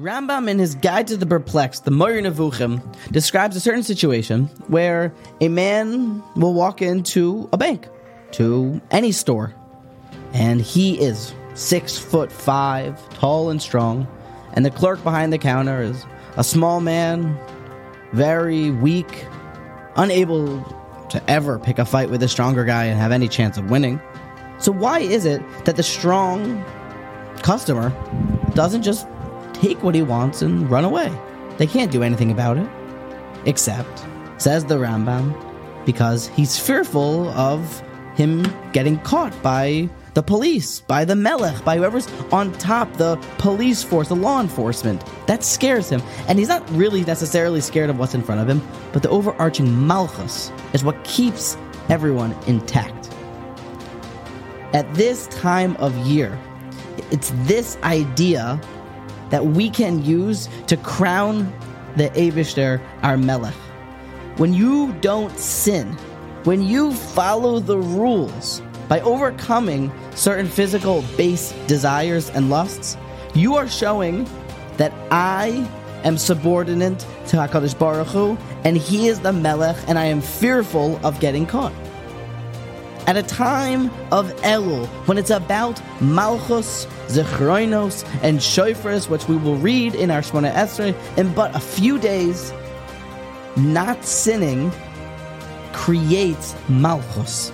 Rambam, in his Guide to the Perplexed, the Moreh Nevuchim, describes a certain situation where a man will walk into a bank, to any store, and he is six foot five, tall and strong, and the clerk behind the counter is a small man, very weak, unable to ever pick a fight with a stronger guy and have any chance of winning. So, why is it that the strong customer doesn't just take what he wants and run away? They can't do anything about it. Except, says the Rambam, because he's fearful of him getting caught by the police, by the melech, by whoever's on top, the police force, the law enforcement. That scares him. And he's not really necessarily scared of what's in front of him, but the overarching malchus is what keeps everyone intact. At this time of year, it's this idea that we can use to crown the Aibishter, our melech. When you don't sin, when you follow the rules, by overcoming certain physical base desires and lusts, you are showing that I am subordinate to HaKadosh Baruch Hu, and He is the Melech, and I am fearful of getting caught. At a time of Elul, when it's about Malchus, Zichronos, and Shofros, which we will read in our Shmona Esrei in but a few days, not sinning creates Malchus